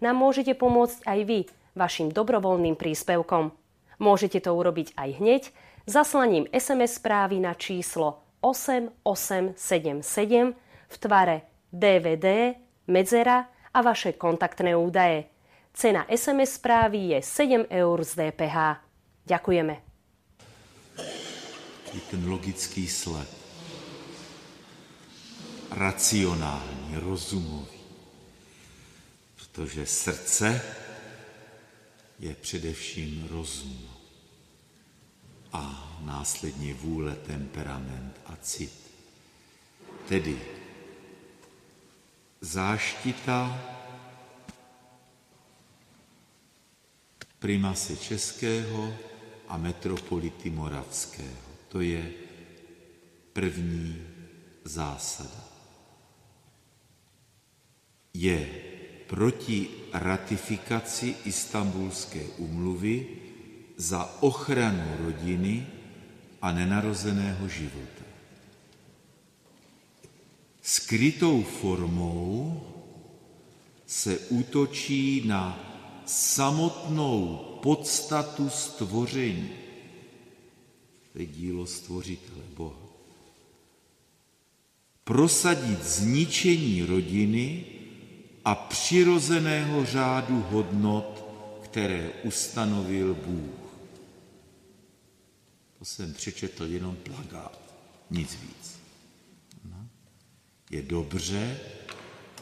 nám môžete pomôcť aj vy vašim dobrovoľným príspevkom. Môžete to urobiť aj hneď zaslaním SMS správy na číslo 8877 v tvare DVD, medzera a vaše kontaktné údaje. Cena SMS správy je 7 eur z DPH. Ďakujeme. Ten logický sled. Racionální, rozumový. Protože srdce je především rozum a následně vůle, temperament a cit. Tedy záštita primase českého a metropolity moravského. To je první zásada. Je proti ratifikaci Istanbulské umluvy za ochranu rodiny a nenarozeného života. Skrytou formou se útočí na samotnou podstatu stvoření. To je dílo stvořitele Boha. Prosadit zničení rodiny a přirozeného řádu hodnot, které ustanovil Bůh. To jsem přečetl jenom plagát, nic víc. No. Je dobře,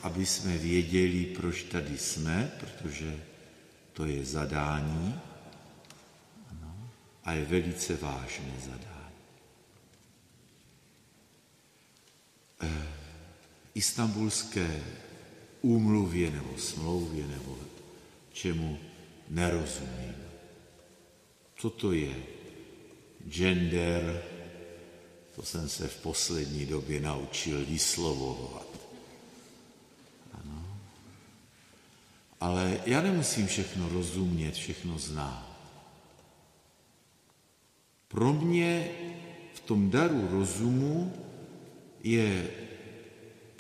aby jsme věděli, proč tady jsme, protože to je zadání ano, a je velice vážné zadání. E, Istanbulské úmluvě nebo smlouvě nebo čemu nerozumím. Co to je? Gender, to jsem se v poslední době naučil vyslovovat. Ale já nemusím všechno rozumět, všechno znát. Pro mě v tom daru rozumu je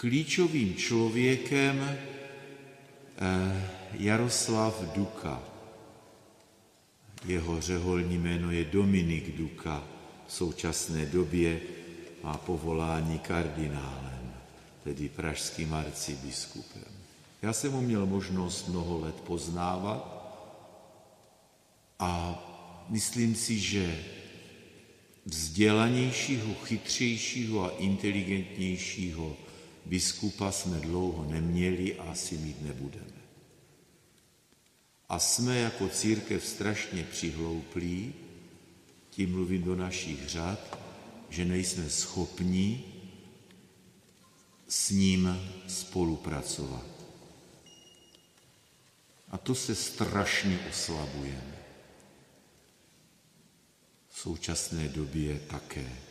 klíčovým člověkem eh, Jaroslav Duka. Jeho řeholní jméno je Dominik Duka. V současné době má povolání kardinálem, tedy pražským arcibiskupem. Já jsem ho měl možnost mnoho let poznávat a myslím si, že vzdělanějšího, chytřejšího a inteligentnějšího biskupa jsme dlouho neměli a asi mít nebudeme. A jsme jako církev strašně přihlouplí, tím mluvím do našich řad, že nejsme schopni s ním spolupracovat. A to se strašně oslabujeme. V současné době také.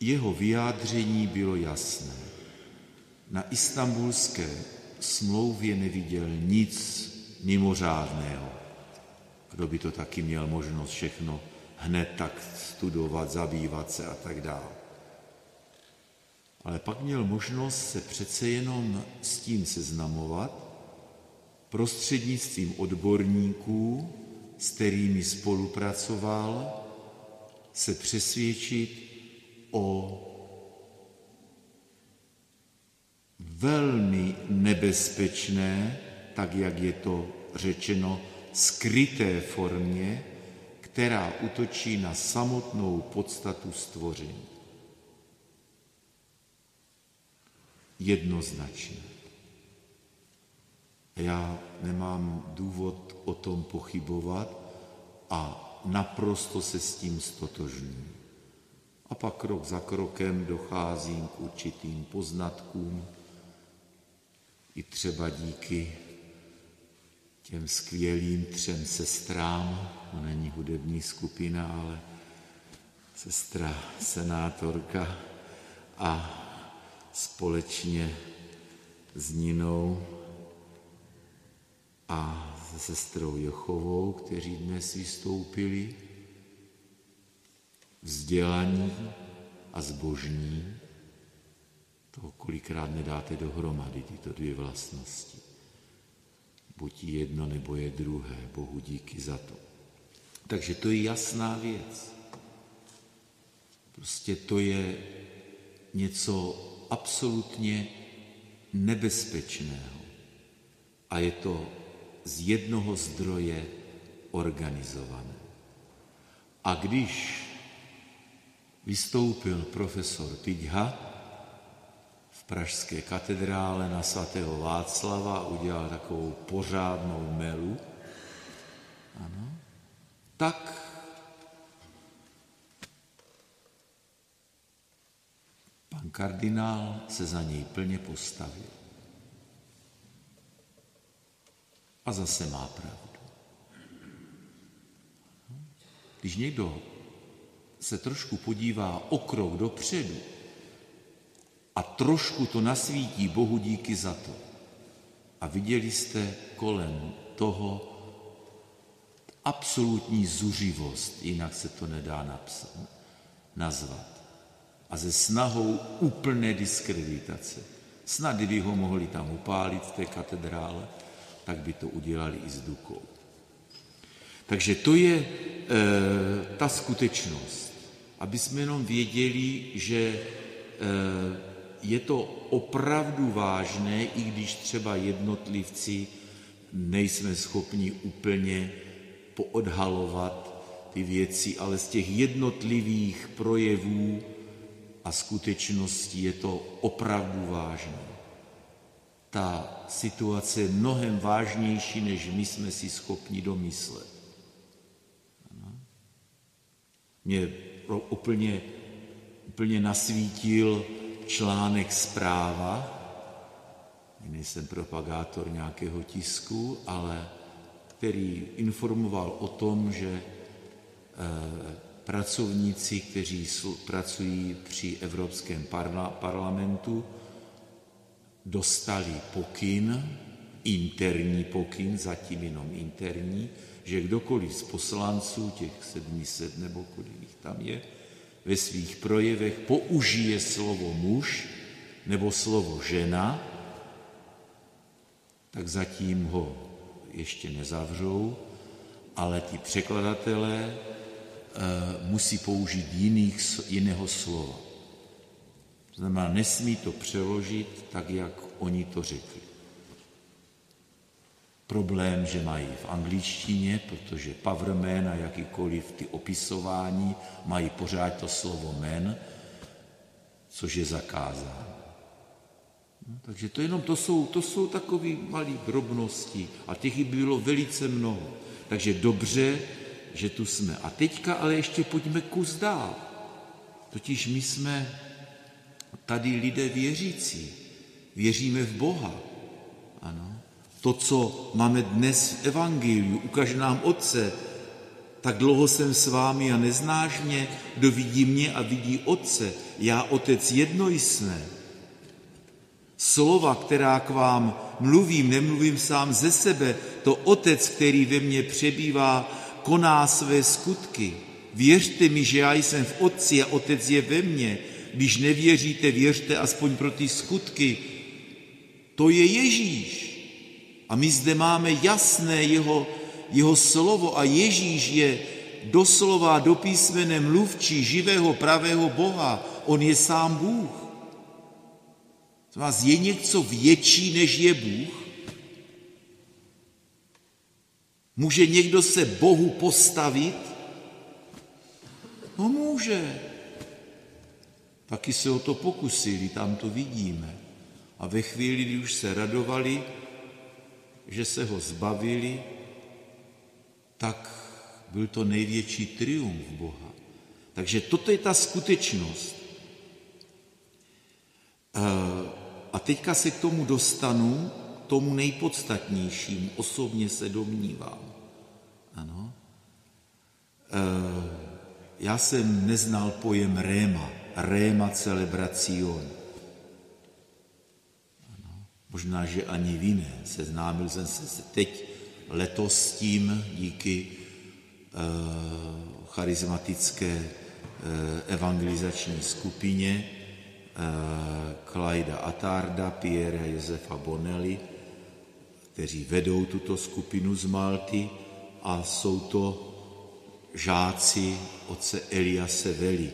Jeho vyjádření bylo jasné. Na istambulské smlouvě neviděl nic mimořádného. Kdo by to taky měl možnost všechno hned tak studovat, zabývat se a tak dále. Ale pak měl možnost se přece jenom s tím seznamovat prostřednictvím odborníků, s kterými spolupracoval, se přesvědčit o velmi nebezpečné, tak jak je to řečeno, skryté formě, která utočí na samotnou podstatu stvoření. Jednoznačně. Já nemám důvod o tom pochybovat a naprosto se s tím stotožňuji. A pak krok za krokem docházím k určitým poznatkům, i třeba díky těm skvělým třem sestrám, to není hudební skupina, ale sestra senátorka a společně s Ninou a se sestrou Jochovou, kteří dnes vystoupili, vzdělaní a zbožní, toho kolikrát nedáte dohromady, tyto dvě vlastnosti. Buď jedno, nebo je druhé, Bohu díky za to. Takže to je jasná věc. Prostě to je něco absolutně nebezpečného. A je to z jednoho zdroje organizované. A když vystoupil profesor Piďha v pražské katedrále na svatého Václava, udělal takovou pořádnou melu, ano, tak pan kardinál se za něj plně postavil. A zase má pravdu. Když někdo se trošku podívá o krok dopředu a trošku to nasvítí Bohu díky za to. A viděli jste kolem toho absolutní zuřivost, jinak se to nedá napsat, nazvat. A ze snahou úplné diskreditace. Snad, kdyby ho mohli tam upálit v té katedrále, tak by to udělali i s Dukou. Takže to je e, ta skutečnost, aby jsme jenom věděli, že e, je to opravdu vážné, i když třeba jednotlivci nejsme schopni úplně poodhalovat ty věci, ale z těch jednotlivých projevů a skutečností je to opravdu vážné ta situace je mnohem vážnější, než my jsme si schopni domyslet. Mě úplně, úplně nasvítil článek zpráva, nejsem propagátor nějakého tisku, ale který informoval o tom, že e, pracovníci, kteří pracují při Evropském parlamentu, dostali pokyn, interní pokyn, zatím jenom interní, že kdokoliv z poslanců, těch 700 nebo kolik jich tam je, ve svých projevech použije slovo muž nebo slovo žena, tak zatím ho ještě nezavřou, ale ti překladatelé e, musí použít jiných, jiného slova znamená, nesmí to přeložit tak, jak oni to řekli. Problém, že mají v angličtině, protože powerman a jakýkoliv ty opisování mají pořád to slovo men, což je zakázáno. No, takže to jenom to jsou, to jsou takové malé drobnosti a těch by bylo velice mnoho. Takže dobře, že tu jsme. A teďka ale ještě pojďme kus dál. Totiž my jsme tady lidé věřící, věříme v Boha. Ano. To, co máme dnes v Evangeliu, ukaž nám Otce, tak dlouho jsem s vámi a neznáš mě, kdo vidí mě a vidí Otce. Já, Otec, jedno jsme. Slova, která k vám mluvím, nemluvím sám ze sebe, to Otec, který ve mně přebývá, koná své skutky. Věřte mi, že já jsem v Otci a Otec je ve mně. Když nevěříte, věřte aspoň pro ty skutky. To je Ježíš. A my zde máme jasné jeho, jeho slovo a Ježíš je doslova do písmene mluvčí živého pravého Boha. On je sám Bůh. To vás je něco větší, než je Bůh? Může někdo se Bohu postavit? No může. Taky se o to pokusili, tam to vidíme. A ve chvíli, kdy už se radovali, že se ho zbavili, tak byl to největší triumf Boha. Takže toto je ta skutečnost. A teďka se k tomu dostanu tomu nejpodstatnějšímu osobně se domnívám. Ano. E, já jsem neznal pojem réma, réma celebracion. Možná, že ani vy ne. Seznámil jsem se teď letos s tím díky e, charismatické e, evangelizační skupině, Klajda eh, Atarda, Pierre Josefa Bonelli, kteří vedou tuto skupinu z Malty a jsou to žáci otce Eliase Veli,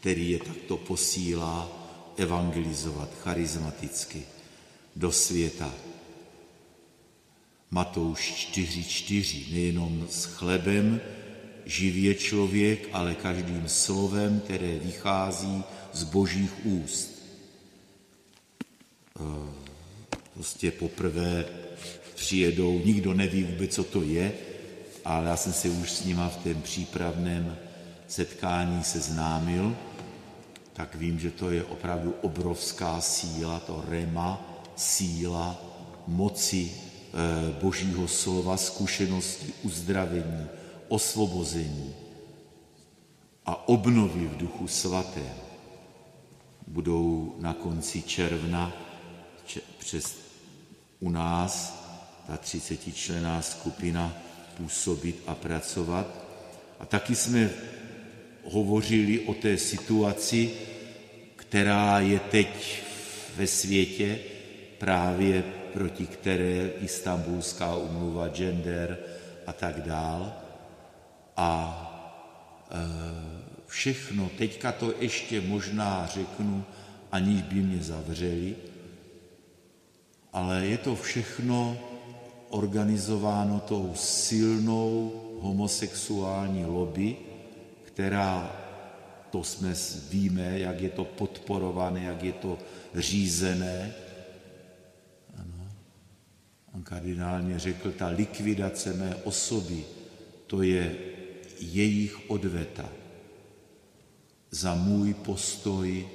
který je takto posílá evangelizovat charizmaticky do světa. Matouš 4.4. Nejenom s chlebem živě člověk, ale každým slovem, které vychází z božích úst. Eh, prostě poprvé přijedou, nikdo neví vůbec, co to je, ale já jsem se už s nima v tom přípravném setkání seznámil, tak vím, že to je opravdu obrovská síla, to rema, síla moci eh, božího slova, zkušenosti, uzdravení, osvobození a obnovy v duchu svatém budou na konci června přes u nás ta 30 člená skupina působit a pracovat. A taky jsme hovořili o té situaci, která je teď ve světě, právě proti které Istanbulská umluva, gender a tak dál. A e, všechno, teďka to ještě možná řeknu, aniž by mě zavřeli, ale je to všechno organizováno tou silnou homosexuální lobby, která, to jsme víme, jak je to podporované, jak je to řízené. Ano. On kardinálně řekl, ta likvidace mé osoby, to je jejich odveta za můj postoj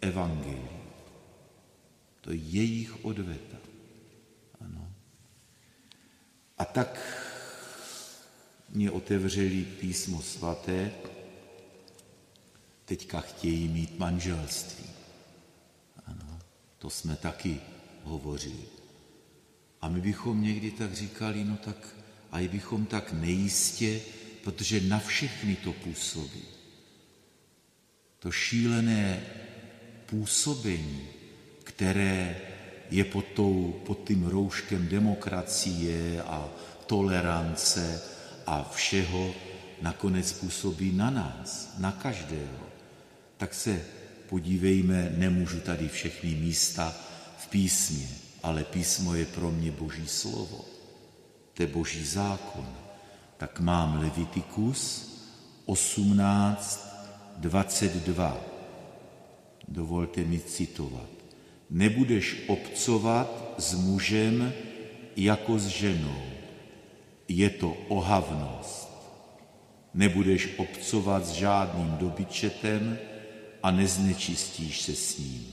evangelií. To je jejich odveta. Ano. A tak mě otevřeli písmo svaté, teďka chtějí mít manželství. Ano, to jsme taky hovořili. A my bychom někdy tak říkali, no tak a i bychom tak nejistě, protože na všechny to působí to šílené působení, které je pod, tou, pod tím rouškem demokracie a tolerance a všeho, nakonec působí na nás, na každého. Tak se podívejme, nemůžu tady všechny místa v písmě, ale písmo je pro mě boží slovo. To je boží zákon. Tak mám Levitikus 18, 22. Dovolte mi citovat. Nebudeš obcovat s mužem jako s ženou. Je to ohavnost. Nebudeš obcovat s žádným dobyčetem a neznečistíš se s ním.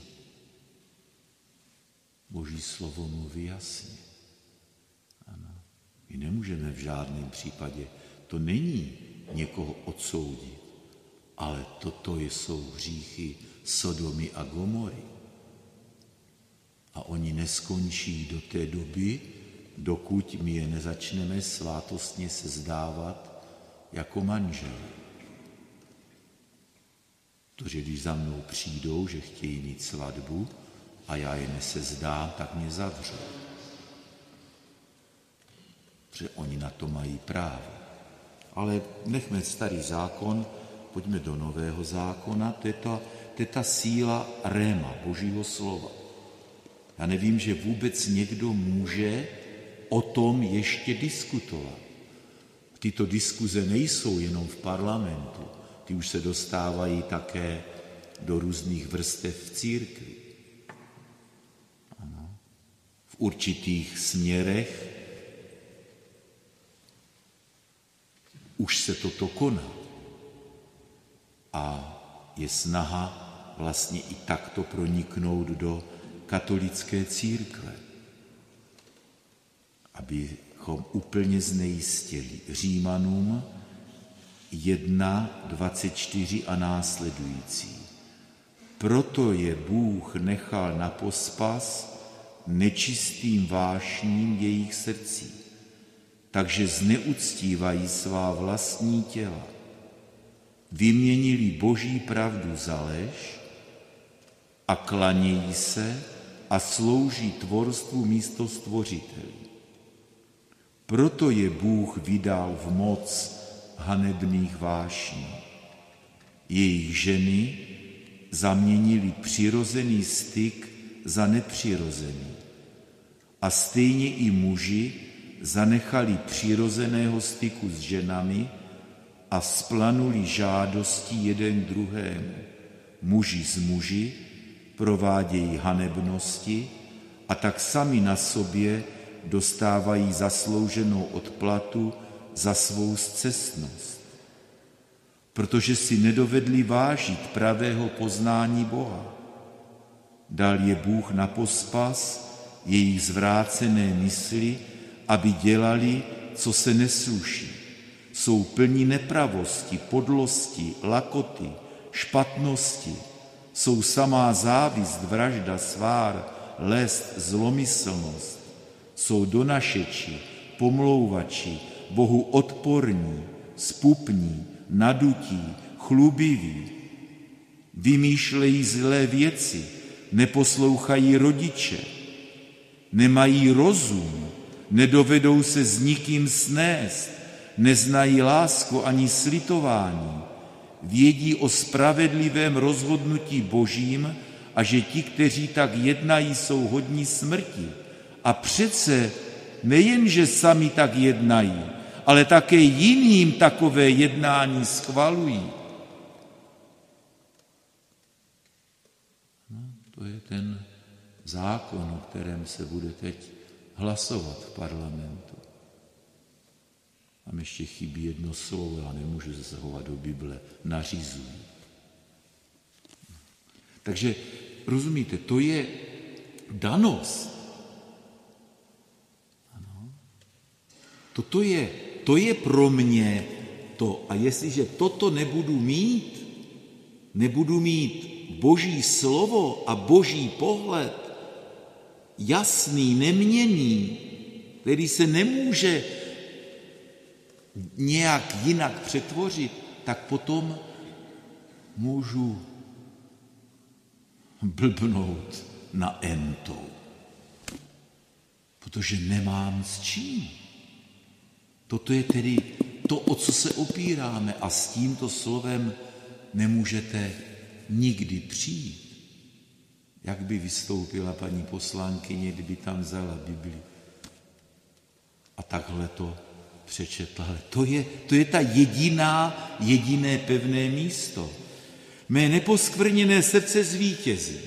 Boží slovo mluví jasně. Ano. My nemůžeme v žádném případě, to není někoho odsoudit ale toto jsou hříchy Sodomy a Gomory. A oni neskončí do té doby, dokud my je nezačneme svátostně se zdávat jako manžel. Že když za mnou přijdou, že chtějí mít svatbu a já je nesezdám, tak mě zavřou. Protože oni na to mají právo. Ale nechme starý zákon, pojďme do Nového zákona, to je ta, to je ta síla réma, Božího slova. Já nevím, že vůbec někdo může o tom ještě diskutovat. Tyto diskuze nejsou jenom v parlamentu, ty už se dostávají také do různých vrstev v církvi. Ano. V určitých směrech už se toto koná a je snaha vlastně i takto proniknout do katolické církve, abychom úplně znejistili Římanům 1, 24 a následující. Proto je Bůh nechal na pospas nečistým vášním jejich srdcí, takže zneuctívají svá vlastní těla. Vyměnili boží pravdu za lež a klanějí se a slouží tvorstvu místo stvořitelů. Proto je Bůh vydal v moc hanebných vášní. Jejich ženy zaměnili přirozený styk za nepřirozený. A stejně i muži zanechali přirozeného styku s ženami a splanuli žádostí jeden druhému. Muži z muži provádějí hanebnosti a tak sami na sobě dostávají zaslouženou odplatu za svou zcestnost, protože si nedovedli vážit pravého poznání Boha. Dal je Bůh na pospas jejich zvrácené mysli, aby dělali, co se nesluší. Jsou plní nepravosti, podlosti, lakoty, špatnosti. Jsou samá závist, vražda, svár, lest, zlomyslnost. Jsou donašeči, pomlouvači, Bohu odporní, spupní, nadutí, chlubiví. Vymýšlejí zlé věci, neposlouchají rodiče, nemají rozum, nedovedou se s nikým snést, neznají lásku ani slitování, vědí o spravedlivém rozhodnutí božím a že ti, kteří tak jednají, jsou hodní smrti. A přece nejen, že sami tak jednají, ale také jiným takové jednání schvalují. No, to je ten zákon, o kterém se bude teď hlasovat v parlamentu. Tam ještě chybí jedno slovo, já nemůžu zasahovat do Bible, nařizují. Takže rozumíte, to je danost. Ano. Toto je, to je pro mě to. A jestliže toto nebudu mít, nebudu mít boží slovo a boží pohled, jasný, neměný, který se nemůže nějak jinak přetvořit, tak potom můžu blbnout na entou, protože nemám s čím. Toto je tedy to, o co se opíráme a s tímto slovem nemůžete nikdy přijít. Jak by vystoupila paní poslankyně, kdyby tam vzala Bibli a takhle to přečetla. Ale to je, to je ta jediná, jediné pevné místo. Mé neposkvrněné srdce zvítězí.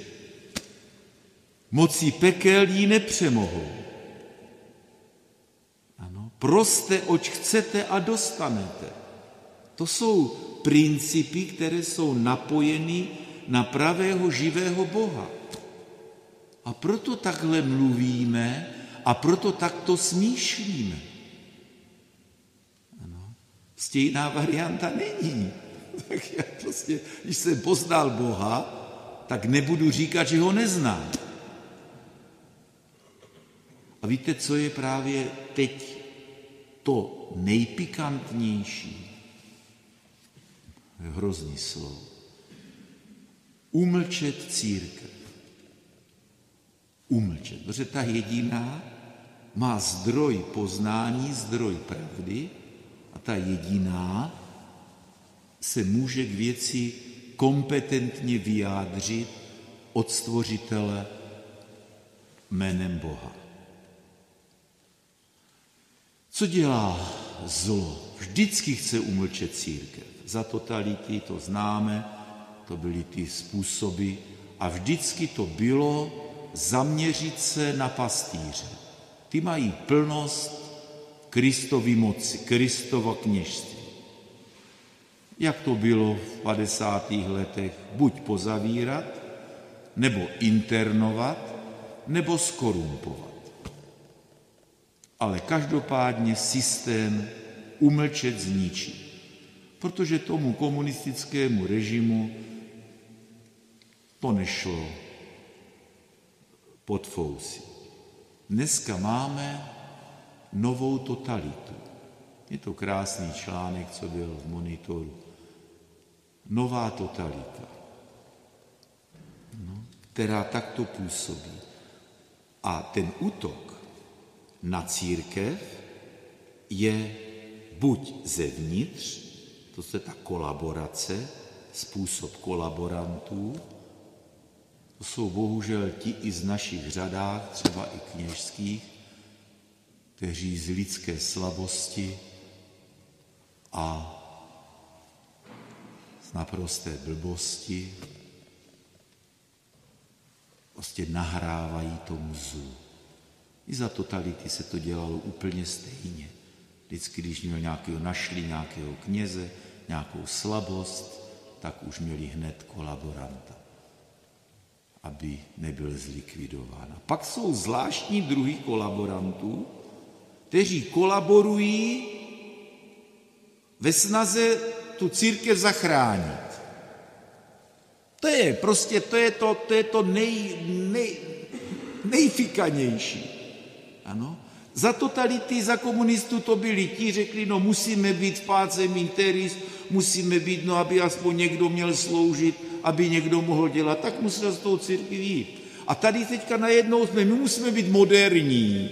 Moci pekel jí nepřemohou. Proste, oč chcete a dostanete. To jsou principy, které jsou napojeny na pravého živého Boha. A proto takhle mluvíme a proto takto smýšlíme. Ano. Stejná varianta není. Tak já prostě, když jsem poznal Boha, tak nebudu říkat, že ho neznám. A víte, co je právě teď to nejpikantnější? Hrozný slovo. Umlčet církev umlčet. Protože ta jediná má zdroj poznání, zdroj pravdy a ta jediná se může k věci kompetentně vyjádřit od stvořitele jménem Boha. Co dělá zlo? Vždycky chce umlčet církev. Za totality to známe, to byly ty způsoby a vždycky to bylo zaměřit se na pastýře. Ty mají plnost Kristovy moci, Kristova kněžství. Jak to bylo v 50. letech, buď pozavírat, nebo internovat, nebo skorumpovat. Ale každopádně systém umlčet zničit. Protože tomu komunistickému režimu to nešlo pod fousy. Dneska máme novou totalitu. Je to krásný článek, co byl v monitoru. Nová totalita, no, která takto působí. A ten útok na církev je buď zevnitř, to je ta kolaborace, způsob kolaborantů, to jsou bohužel ti i z našich řadách, třeba i kněžských, kteří z lidské slabosti a z naprosté blbosti prostě nahrávají tomu zlu. I za totality se to dělalo úplně stejně. Vždycky, když měl nějakého, našli nějakého kněze, nějakou slabost, tak už měli hned kolaboranta, aby nebyl zlikvidován. A pak jsou zvláštní druhy kolaborantů, kteří kolaborují ve snaze tu církev zachránit. To je prostě, to je to, to, je to nej, nej, nejfikanější. Ano. Za totality, za komunistů to byli ti, řekli, no musíme být v páce interis, musíme být, no aby aspoň někdo měl sloužit, aby někdo mohl dělat, tak musel z toho církvi jít. A tady teďka najednou jsme, my musíme být moderní.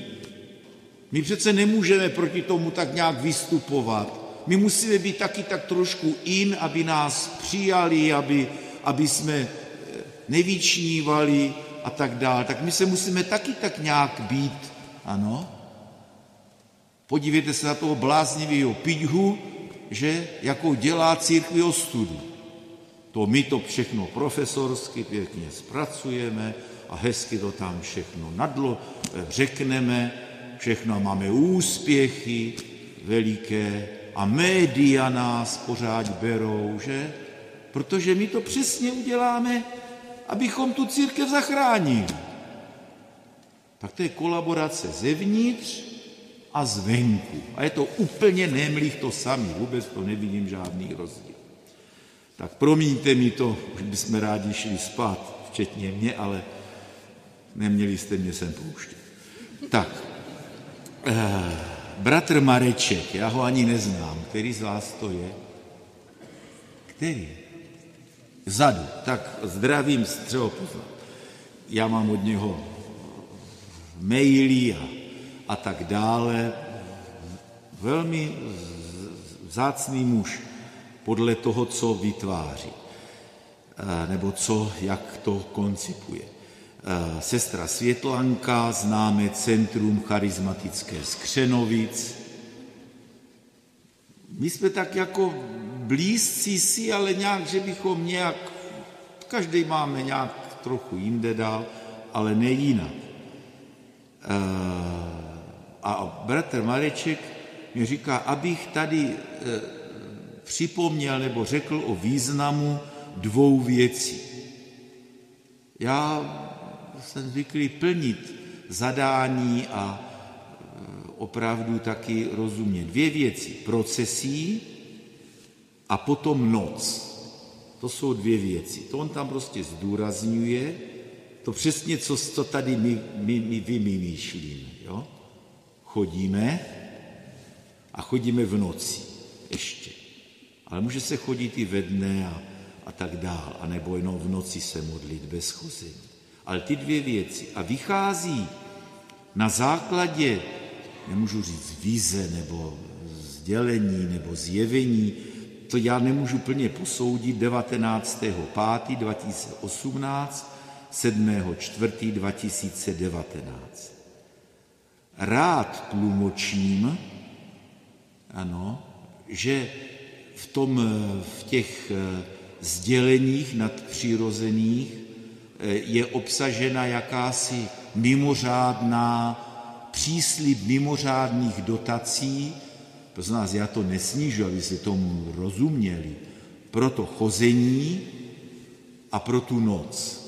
My přece nemůžeme proti tomu tak nějak vystupovat. My musíme být taky tak trošku in, aby nás přijali, aby, aby jsme eh, nevyčnívali a tak dále. Tak my se musíme taky tak nějak být, ano. Podívejte se na toho bláznivého piďhu, že jako dělá církvi ostudu. To my to všechno profesorsky pěkně zpracujeme a hezky to tam všechno nadlo, eh, řekneme, všechno máme úspěchy veliké a média nás pořád berou, že? Protože my to přesně uděláme, abychom tu církev zachránili. Tak to je kolaborace zevnitř a zvenku. A je to úplně nemlich to samý, vůbec to nevidím žádný rozdíl. Tak promiňte mi to, už bychom rádi šli spát, včetně mě, ale neměli jste mě sem pouštět. Tak, eh, bratr Mareček, já ho ani neznám, který z vás to je? Který? Zadu, tak zdravím střeho poznat. Já mám od něho maily a a tak dále. Velmi vzácný muž podle toho, co vytváří, eh, nebo co, jak to koncipuje. Eh, sestra Světlanka, známe Centrum charizmatické Skřenovic. My jsme tak jako blízcí si, ale nějak, že bychom nějak, každý máme nějak trochu jinde dál, ale ne jinak. Eh, a bratr Mareček mi říká, abych tady e, připomněl nebo řekl o významu dvou věcí. Já jsem zvyklý plnit zadání a e, opravdu taky rozumět. Dvě věci. Procesí a potom noc. To jsou dvě věci. To on tam prostě zdůrazňuje, to přesně, co, co tady my, my, my vymýšlíme. Jo? chodíme a chodíme v noci ještě. Ale může se chodit i ve dne a, a tak dál, a nebo jenom v noci se modlit bez chození. Ale ty dvě věci. A vychází na základě, nemůžu říct vize, nebo sdělení, nebo zjevení, to já nemůžu plně posoudit 19. 5. 2018, 7. 4. 2019 rád tlumočím, ano, že v, tom, v těch eh, sděleních nadpřirozených eh, je obsažena jakási mimořádná, příslip mimořádných dotací, to nás já to nesnížu, aby si tomu rozuměli, pro to chození a pro tu noc.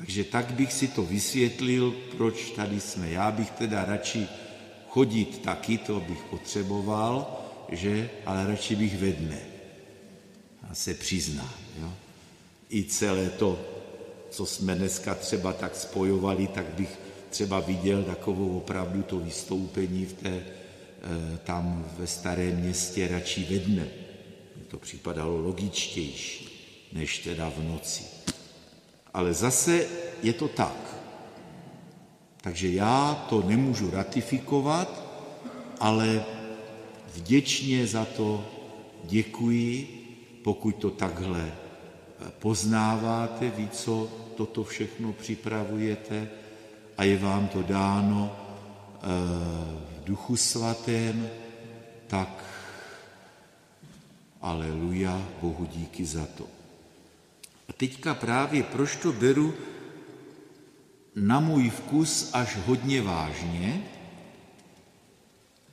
Takže tak bych si to vysvětlil, proč tady jsme. Já bych teda radši chodit taky, to bych potřeboval, že, ale radši bych ve dne. A se přizná. Jo? I celé to, co jsme dneska třeba tak spojovali, tak bych třeba viděl takovou opravdu to vystoupení v té, eh, tam ve starém městě radši ve dne. Mně to připadalo logičtější, než teda v noci. Ale zase je to tak. Takže já to nemůžu ratifikovat, ale vděčně za to děkuji, pokud to takhle poznáváte, ví, co toto všechno připravujete a je vám to dáno eh, v duchu svatém, tak aleluja, Bohu díky za to. A teďka právě proč to beru na můj vkus až hodně vážně,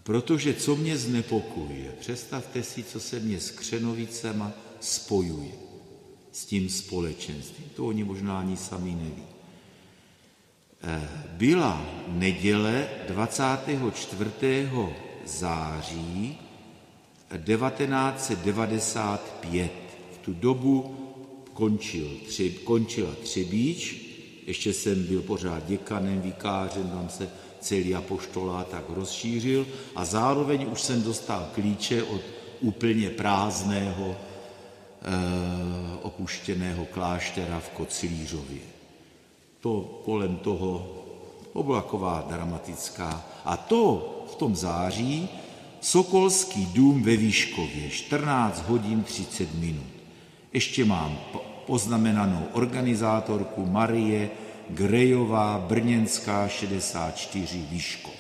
protože co mě znepokojuje, představte si, co se mě s Křenovicema spojuje s tím společenstvím. To oni možná ani sami neví. Eh, byla neděle 24. září 1995. V tu dobu končil, tři, končila Třebíč, ještě jsem byl pořád děkanem, vikářem, tam se celý apoštolát tak rozšířil a zároveň už jsem dostal klíče od úplně prázdného, e, opuštěného kláštera v Kocilířově. To kolem toho, to byla taková dramatická. A to v tom září Sokolský dům ve Výškově, 14 hodin 30 minut. Ještě mám poznamenanou organizátorku Marie Grejová, Brněnská 64, Výškov.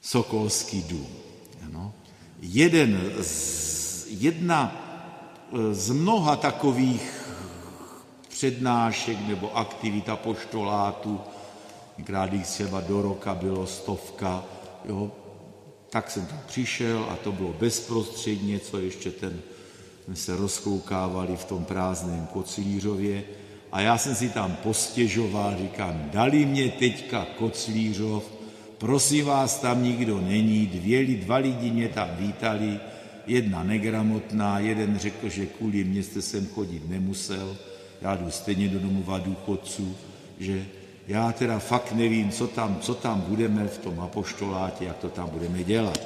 Sokolský dům. Ano. Jeden z, jedna e, z mnoha takových přednášek nebo aktivit poštolátu, některá jich třeba do roka bylo stovka, jo, tak jsem tam přišel a to bylo bezprostředně, co ještě ten jsme se rozkoukávali v tom prázdném Koclířově a já jsem si tam postěžoval, říkám, dali mě teďka Koclířov, prosím vás, tam nikdo není, dvě, dva lidi mě tam vítali, jedna negramotná, jeden řekl, že kvůli mě jste sem chodit nemusel, já jdu stejně do domova důchodců, že já teda fakt nevím, co tam, co tam budeme v tom apoštolátě, jak to tam budeme dělat.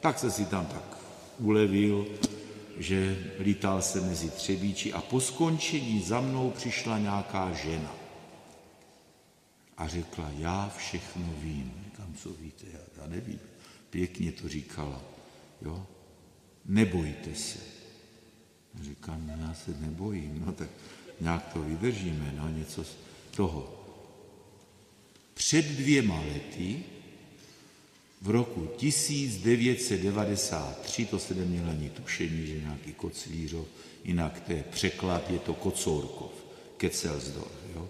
Tak se si tam tak ulevil, že lítal se mezi třebíči a po skončení za mnou přišla nějaká žena a řekla, já všechno vím. Říkám, co víte, já, já nevím. Pěkně to říkala. Jo? Nebojte se. Říkám, já se nebojím. No tak nějak to vydržíme, no něco z toho. Před dvěma lety v roku 1993, to se neměl ani tušení, že nějaký Koclířov, jinak to je překlad, je to Kocourkov, Kecelsdorf, jo?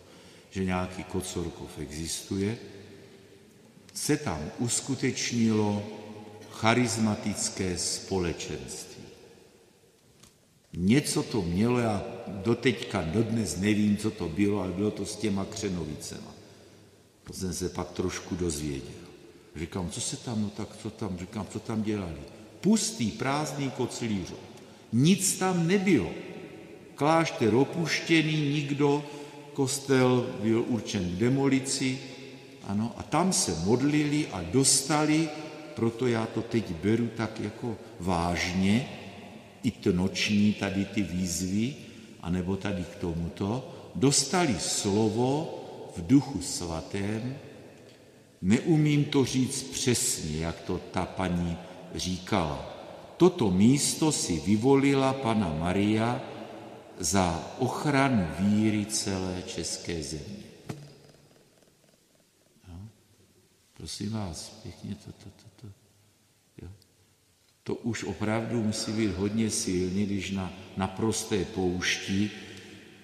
že nějaký Kocorkov existuje, se tam uskutečnilo charismatické společenství. Něco to mělo, já doteďka, dodnes nevím, co to bylo, ale bylo to s těma křenovicema. To jsem se pak trošku dozvěděl. Říkám, co se tam, no tak co tam, říkám, co tam dělali. Pustý, prázdný koclířo. Nic tam nebylo. Klášter opuštěný, nikdo, kostel byl určen k demolici, ano, a tam se modlili a dostali, proto já to teď beru tak jako vážně, i to noční tady ty výzvy, anebo tady k tomuto, dostali slovo v duchu svatém, Neumím to říct přesně, jak to ta paní říkala. Toto místo si vyvolila pana Maria za ochranu víry celé české země. Jo? Prosím vás, pěkně to, to, to, to. Jo? To už opravdu musí být hodně silně, když na naprosté poušti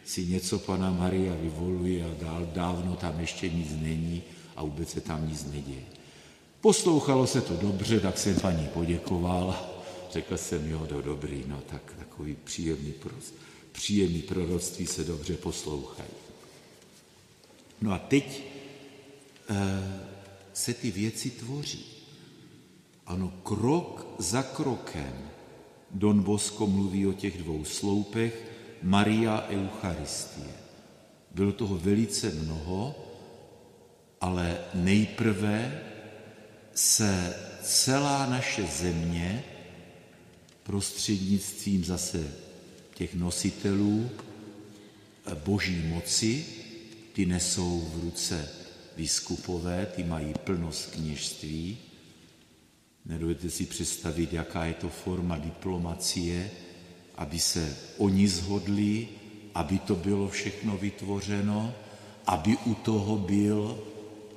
si něco pana Maria vyvoluje a dál, dávno tam ještě nic není a vůbec se tam nic neděje. Poslouchalo se to dobře, tak jsem paní poděkoval. Řekl jsem, jo, do dobrý, no tak takový příjemný, příjemný proroctví se dobře poslouchají. No a teď e, se ty věci tvoří. Ano, krok za krokem Don Bosco mluví o těch dvou sloupech Maria Eucharistie. Bylo toho velice mnoho, ale nejprve se celá naše země prostřednictvím zase těch nositelů boží moci, ty nesou v ruce biskupové, ty mají plnost kněžství. Nedovedete si představit, jaká je to forma diplomacie, aby se oni zhodli, aby to bylo všechno vytvořeno, aby u toho byl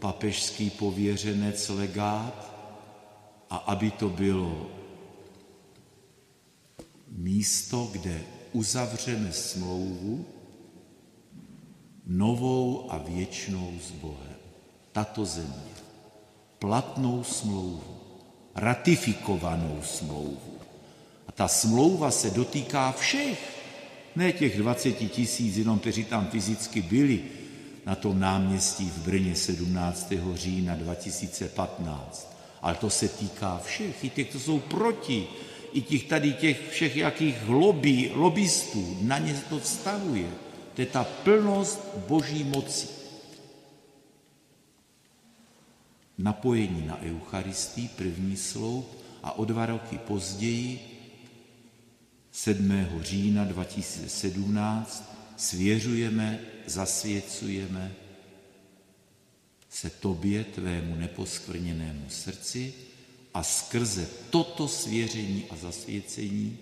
papežský pověřenec legát a aby to bylo místo, kde uzavřeme smlouvu novou a věčnou s Bohem. Tato země. Platnou smlouvu, ratifikovanou smlouvu. A ta smlouva se dotýká všech, ne těch 20 tisíc jenom, kteří tam fyzicky byli na tom náměstí v Brně 17. října 2015, ale to se týká všech, i těch, co jsou proti, i těch tady těch všech jakých lobby, lobbystů, na ně to vztahuje. To je ta plnost boží moci. Napojení na Eucharistii, první sloup, a o dva roky později, 7. října 2017, svěřujeme, zasvěcujeme se tobě, tvému neposkvrněnému srdci a skrze toto svěření a zasvěcení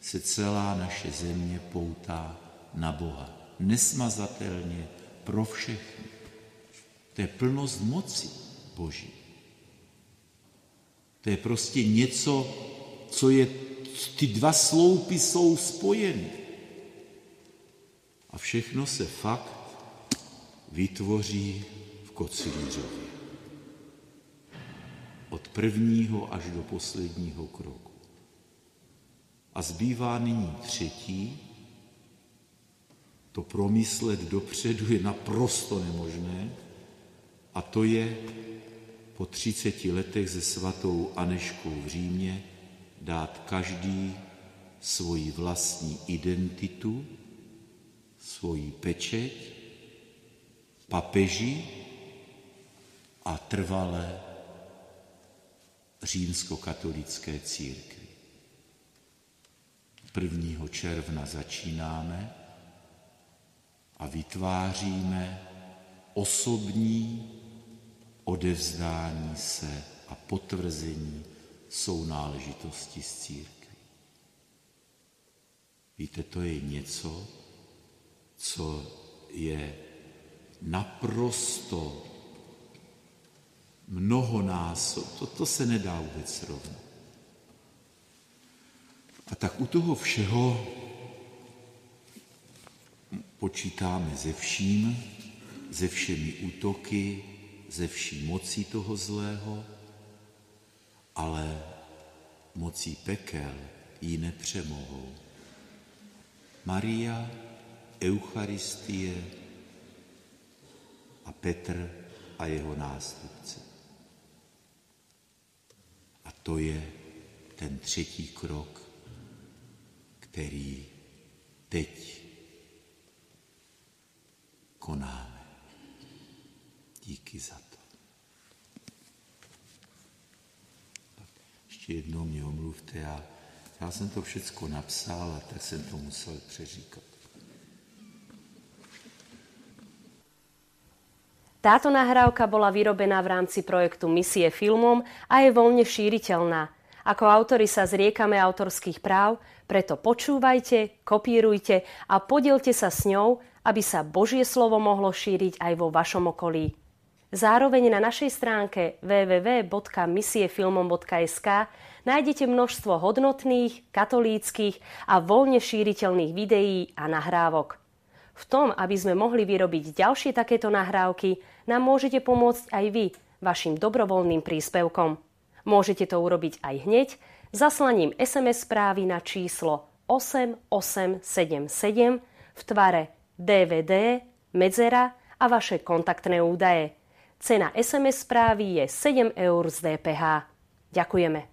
se celá naše země poutá na Boha. Nesmazatelně pro všechny. To je plnost moci Boží. To je prostě něco, co je, ty dva sloupy jsou spojeny. A všechno se fakt vytvoří v Kocilířově. Od prvního až do posledního kroku. A zbývá nyní třetí, to promyslet dopředu je naprosto nemožné, a to je po 30 letech se svatou Aneškou v Římě dát každý svoji vlastní identitu, svoji pečeť papeži a trvalé římskokatolické církvi. 1. června začínáme a vytváříme osobní odevzdání se a potvrzení sounáležitosti s církví. Víte, to je něco, co je naprosto mnohonásob. To, to se nedá vůbec srovnat. A tak u toho všeho počítáme ze vším, ze všemi útoky, ze vší mocí toho zlého, ale mocí pekel ji nepřemohou. Maria, Eucharistie a Petr a jeho nástupce. A to je ten třetí krok, který teď konáme. Díky za to. ještě jednou mě omluvte, já, já jsem to všecko napsal a tak jsem to musel přeříkat. Táto nahrávka bola vyrobená v rámci projektu Misie filmom a je voľne šíriteľná. Ako autori sa zriekame autorských práv, preto počúvajte, kopírujte a podielte sa s ňou, aby sa Božie slovo mohlo šíriť aj vo vašom okolí. Zároveň na našej stránke www.misiefilmom.sk nájdete množstvo hodnotných, katolíckých a voľne šíriteľných videí a nahrávok. V tom, aby sme mohli vyrobiť ďalšie takéto nahrávky, nám môžete pomôcť aj vy vašim dobrovoľným príspevkom. Môžete to urobiť aj hneď zaslaním SMS správy na číslo 8877 v tvare DVD, medzera a vaše kontaktné údaje. Cena SMS správy je 7 eur z DPH. Ďakujeme.